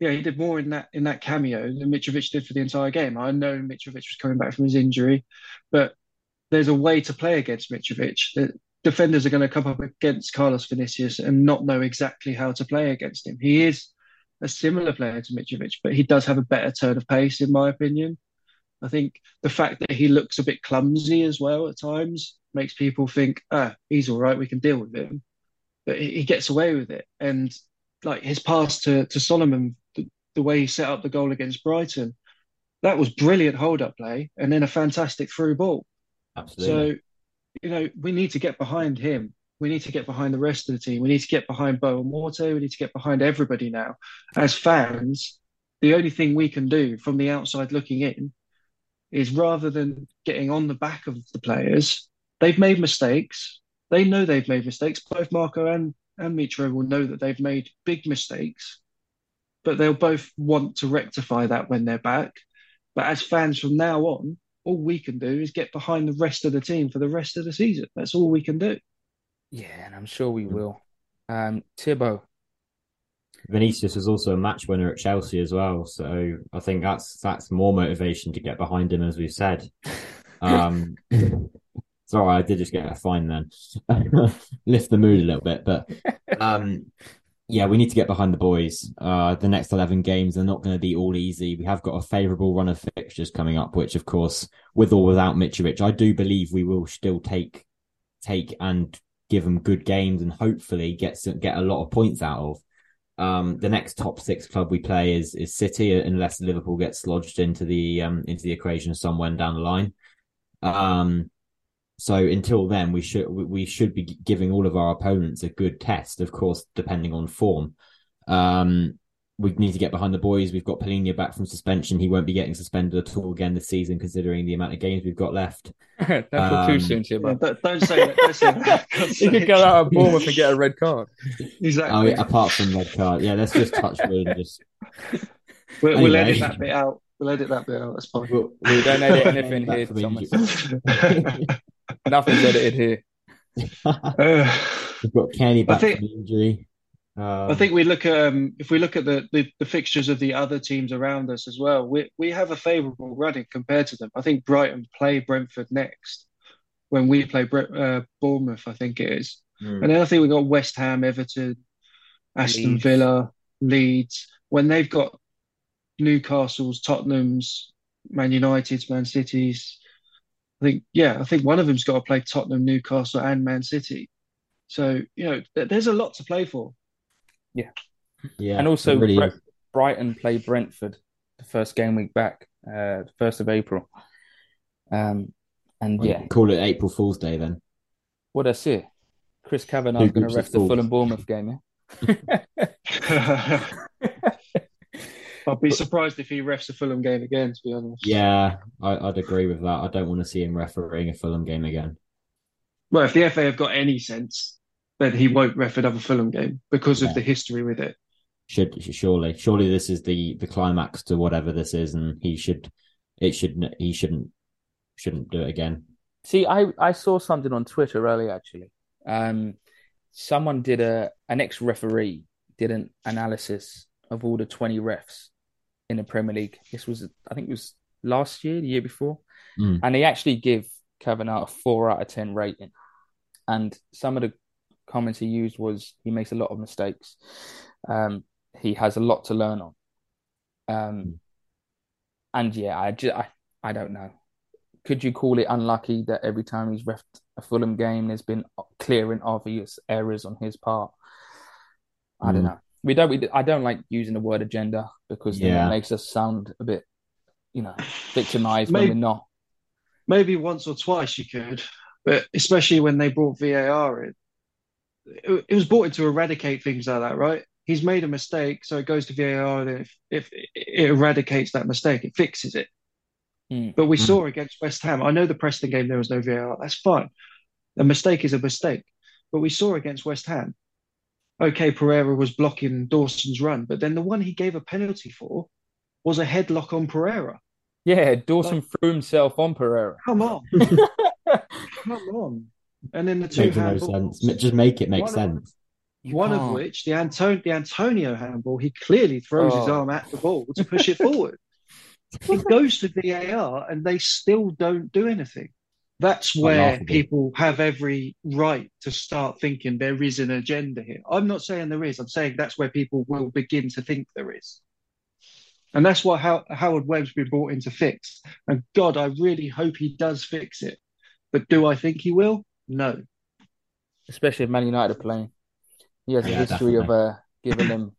yeah, he did more in that in that cameo than Mitrovic did for the entire game. I know Mitrovic was coming back from his injury, but there's a way to play against Mitrovic. Defenders are going to come up against Carlos Vinicius and not know exactly how to play against him. He is a similar player to Mitrovic, but he does have a better turn of pace, in my opinion. I think the fact that he looks a bit clumsy as well at times makes people think, ah, he's all right, we can deal with him. But he he gets away with it. And like his pass to, to Solomon, the, the way he set up the goal against Brighton, that was brilliant hold up play and then a fantastic through ball. Absolutely. So, you know, we need to get behind him. We need to get behind the rest of the team. We need to get behind Boa Morte. We need to get behind everybody now. As fans, the only thing we can do from the outside looking in is rather than getting on the back of the players, they've made mistakes. They know they've made mistakes. Both Marco and, and Mitro will know that they've made big mistakes, but they'll both want to rectify that when they're back. But as fans from now on, all we can do is get behind the rest of the team for the rest of the season. That's all we can do. Yeah, and I'm sure we will. Um, Tibbo, Vinicius was also a match winner at Chelsea as well, so I think that's that's more motivation to get behind him, as we've said. [laughs] Um, sorry, I did just get a fine then. [laughs] Lift the mood a little bit, but um, yeah, we need to get behind the boys. Uh, the next eleven games are not going to be all easy. We have got a favourable run of fixtures coming up, which, of course, with or without Mitrovic, I do believe we will still take take and give them good games and hopefully get some, get a lot of points out of. Um, the next top six club we play is is City, unless Liverpool gets lodged into the um, into the equation somewhere down the line. Um, so until then, we should we, we should be giving all of our opponents a good test, of course, depending on form. Um, we need to get behind the boys. We've got Palhinha back from suspension. He won't be getting suspended at all again this season, considering the amount of games we've got left. [laughs] don't talk too Um, soon, Yeah, don't, don't say that. Don't say that. [laughs] You could it. go out of Bournemouth and get a red card. [laughs] Exactly. Oh, yeah, apart from red card, yeah. Let's just touch wood and just We'll, we'll edit that bit out. We'll edit that bit out. That's fine. we'll, We don't edit anything here, Thomas. injury. Nothing's edited here. Uh, [sighs] We've got Kenny back think- from injury. Um, I think we look at um, if we look at the, the, the fixtures of the other teams around us as well. We we have a favourable running compared to them. I think Brighton play Brentford next when we play Bre- uh, Bournemouth. I think it is, hmm. and then I think we've got West Ham, Everton, Aston Leeds. Villa, Leeds. When they've got Newcastle's, Tottenham's, Man United's, Man City's. I think yeah, I think one of them's got to play Tottenham, Newcastle, and Man City. So you know, th- there's a lot to play for. yeah, yeah, And also, really Bre- Brighton play Brentford the first game week back, uh, the first of April. Um, and Well, yeah, call it April Fool's Day then. what I see, Chris Kavanagh's Two going to groups ref the fools. Fulham Bournemouth game. Yeah. [laughs] [laughs] [laughs] I'd be surprised if he refs a Fulham game again, to be honest. Yeah, I, I'd agree with that. I don't want to see him refereeing a Fulham game again. Well, if the FA have got any sense, then he won't ref another Fulham game because of the history with it. Should surely, surely this is the the climax to whatever this is, and he should, it should, he shouldn't, shouldn't do it again. See, I, I saw something on Twitter earlier actually. Um, someone did a an ex referee did an analysis of all the 20 refs in the Premier League. This was I think it was last year, the year before, Mm. and they actually give Kavanagh a four out of ten rating. And some of the comments he used was he makes a lot of mistakes. Um, he has a lot to learn on. Um, Hmm. and yeah, I, just, I I don't know. Could you call it unlucky that every time he's ref a Fulham game, there's been clear and obvious errors on his part? I don't Hmm. know. We don't. We, I don't like using the word agenda because then Yeah. it makes us sound a bit, you know, victimized Maybe- when we're not. maybe once or twice you could, but especially when they brought VAR in, it, it was brought in to eradicate things like that, right? He's made a mistake, so it goes to VAR, and if, if it eradicates that mistake, it fixes it. Mm. But we Mm. saw against West Ham, I know the Preston game there was no VAR, that's fine. A mistake is a mistake. But we saw against West Ham, okay, Pereira was blocking Dawson's run, but then the one he gave a penalty for was a headlock on Pereira. Yeah, Dawson threw himself on Pereira. Come on, [laughs] come on. And then the two Makes no handballs. sense. Just make it make One sense. You One of can't. which, the, Anton- the Antonio handball, he clearly throws his Oh. arm at the ball to push it forward. it goes to VAR and they still don't do anything. That's where laughable. people have every right to start thinking there is an agenda here. I'm not saying there is, I'm saying that's where people will begin to think there is. And that's what How- Howard Webb's been brought in to fix. And God, I really hope he does fix it. But do I think he will? No. especially if Man United are playing. He has a Yeah, history of uh, giving them,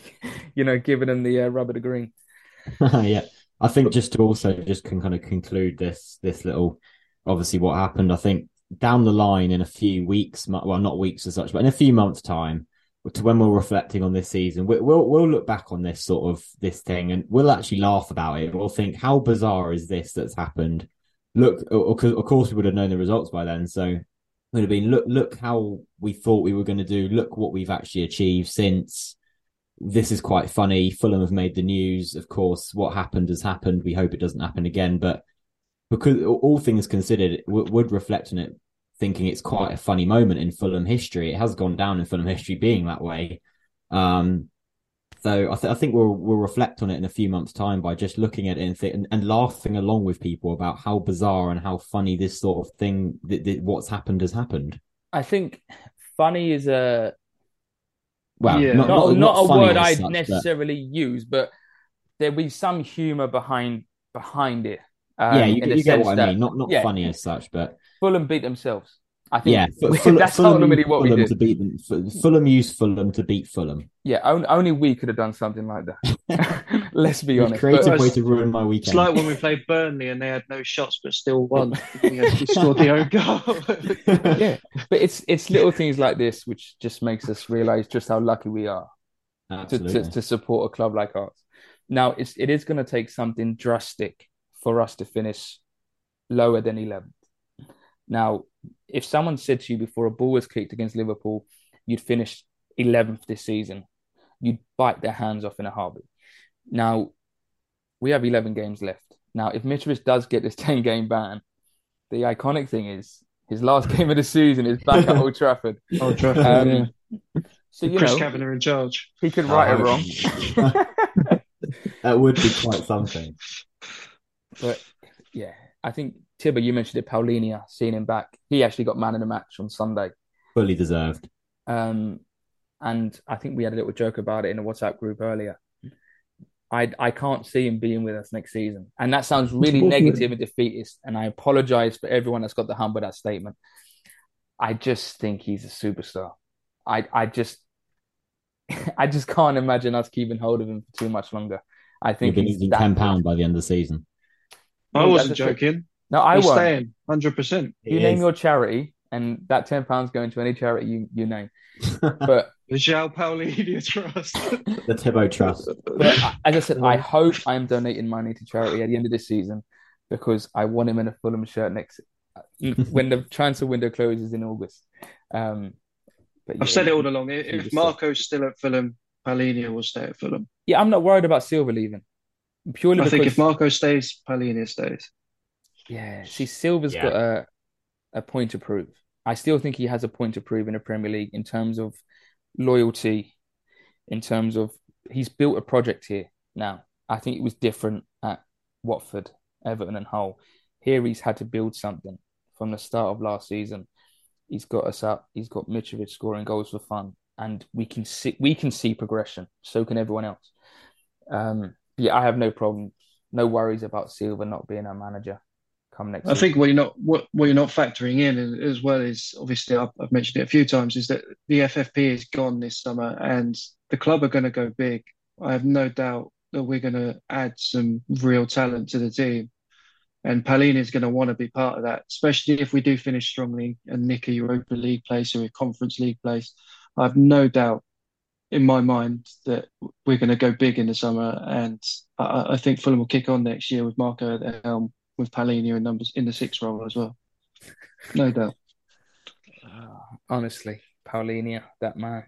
[laughs] you know, giving them the uh, rubber to green. [laughs] yeah, I think just to also just can kind of conclude this this little, obviously what happened. I think down the line in a few weeks, well, not weeks as such, but in a few months' time, to when we're reflecting on this season, we, we'll we'll look back on this sort of this thing and we'll actually laugh about it. We'll think, how bizarre is this that's happened? Look, of course, we would have known the results by then, so it would have been look look how we thought we were going to do. Look what we've actually achieved since this is quite funny. Fulham have made the news. Of course, what happened has happened. We hope it doesn't happen again. But because all things considered, it w- would reflect on it, thinking it's quite a funny moment in Fulham history. It has gone down in Fulham history being that way. Um, so I, th- I think we'll we'll reflect on it in a few months' time by just looking at it and, th- and, and laughing along with people about how bizarre and how funny this sort of thing, th- th- what's happened has happened. I think funny is a Well, Yeah. not, not not, not, a word I'd such, but- necessarily use, but there'll be some humor behind behind it. Um, yeah, you, you get what I mean. Not not yeah. funny as such, but Fulham beat themselves. I think yeah, Fu- [laughs] Fulham, that's Fulham ultimately used what we did. to beat them. Fu- Fulham used Fulham to beat Fulham. Yeah, only, only we could have done something like that. [laughs] [laughs] Let's be honest. creative But- way to ruin my weekend. It's like when we played Burnley and they had no shots but still won. we scored the own goal. yeah, but it's it's little things like this which just makes us realize just how lucky we are to, to, to support a club like ours. Now, it's it is going to take something drastic for us to finish lower than 11th. Now, if someone said to you before a ball was kicked against Liverpool, you'd finish 11th this season, you'd bite their hands off in a heartbeat. Now, we have 11 games left. Now, if Mitrovic does get this [laughs] 10 game ban, the iconic thing is his last [laughs] game of the season is back at Old Trafford. [laughs] Old Trafford, Um, yeah. So, you Chris know, Kavanagh in charge. he could right it Oh, wrong. that would be quite something. But yeah, I think Tibbo, you mentioned it, Palhinha, seeing him back. He actually got man in the match on Sunday. Fully deserved. Um, and I think we had a little joke about it in the WhatsApp group earlier. I I can't see him being with us next season. And that sounds really negative and defeatist. And I apologize for everyone that's got the hump with that statement. I just think he's a superstar. I I just [laughs] I just can't imagine us keeping hold of him for too much longer. I You've think been he's ten pound by the end of the season. I Well, wasn't that's the joking. No, I He's won't. staying, 100%. You He name is. your charity, and that ten pounds going to any charity you, you name. [laughs] But The João Palhinha [laughs] Trust. the Tibbo Trust. but I- as I said, I [laughs] hope I am donating money to charity at the end of this season because I want him in a Fulham shirt next when the transfer window closes in August. Um, but I've said it all along. If Marco's still at Fulham, Paulinho will stay at Fulham. Yeah, I'm not worried about Silva leaving purely I because think if Marco stays, Palhinha stays. yeah, see, Silva's Yeah. got a a point to prove. I still think he has a point to prove in the Premier League in terms of loyalty, in terms of he's built a project here now. I think it was different at Watford, Everton, and Hull. Here he's had to build something from the start of last season. He's got us up. He's got Mitrovic scoring goals for fun. and we can see we can see progression. So can everyone else. Um, yeah, I have no problem, no worries about Silva not being our manager come next. I think what you're not what, what you're not factoring in as well is obviously I've, I've mentioned it a few times is that the FFP is gone this summer and the club are going to go big. I have no doubt that we're going to add some real talent to the team. And Palhinha is going to want to be part of that, especially if we do finish strongly and nick a Europa League place or a Conference League place. I have no doubt in my mind that we're going to go big in the summer, and I, I think Fulham will kick on next year with Marco at the helm, with Palhinha in numbers in the six role as well. No doubt. Uh, [sighs] honestly, Palhinha, that man.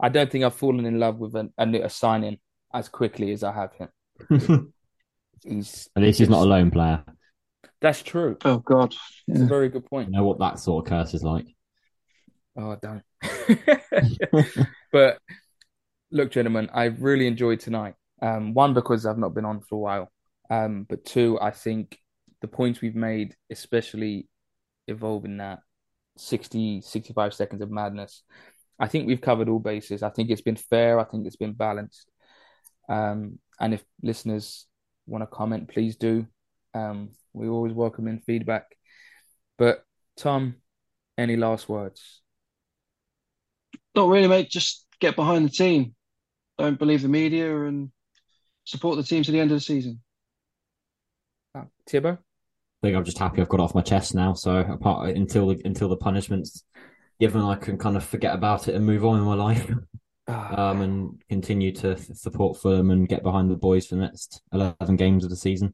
I don't think I've fallen in love with a, a, a signing as quickly as I have him. [laughs] he's at least he's not a lone player. That's true. Oh God, yeah. a very good point. You know what that sort of curse is like. Oh, I don't. [laughs] but look, gentlemen, I've really enjoyed tonight. Um, one because I've not been on for a while, um, but two, I think the points we've made, especially involving that 60, 65 seconds of madness, I think we've covered all bases. I think it's been fair. I think it's been balanced. Um, and if listeners want to comment, please do. Um, we always welcome in feedback. But Tom, any last words? Not really, mate. Just get behind the team. Don't believe the media and support the team to the end of the season. Uh, Tibbo? I think I'm just happy I've got off my chest now. So apart until the until the punishments given, I can kind of forget about it and move on in my life. [laughs] Ah. um, and continue to support Fulham and get behind the boys for the next 11 games of the season,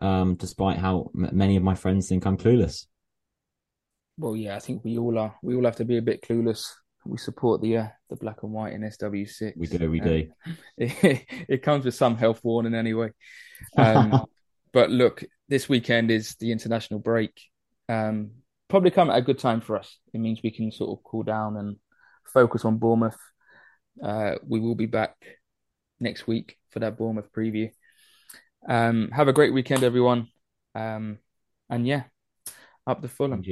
um, despite how m- many of my friends think I'm clueless. Well, yeah, I think we all are. We all have to be a bit clueless. We support the uh, the black and white in SW6. We do, we do. It, [laughs] it comes with some health warning anyway. [laughs] Um, but look, this weekend is the international break. Um, probably come at a good time for us. It means we can sort of cool down and focus on Bournemouth uh, we will be back next week for that Bournemouth preview. Um, have a great weekend, everyone. Um, and yeah, up the Fulham.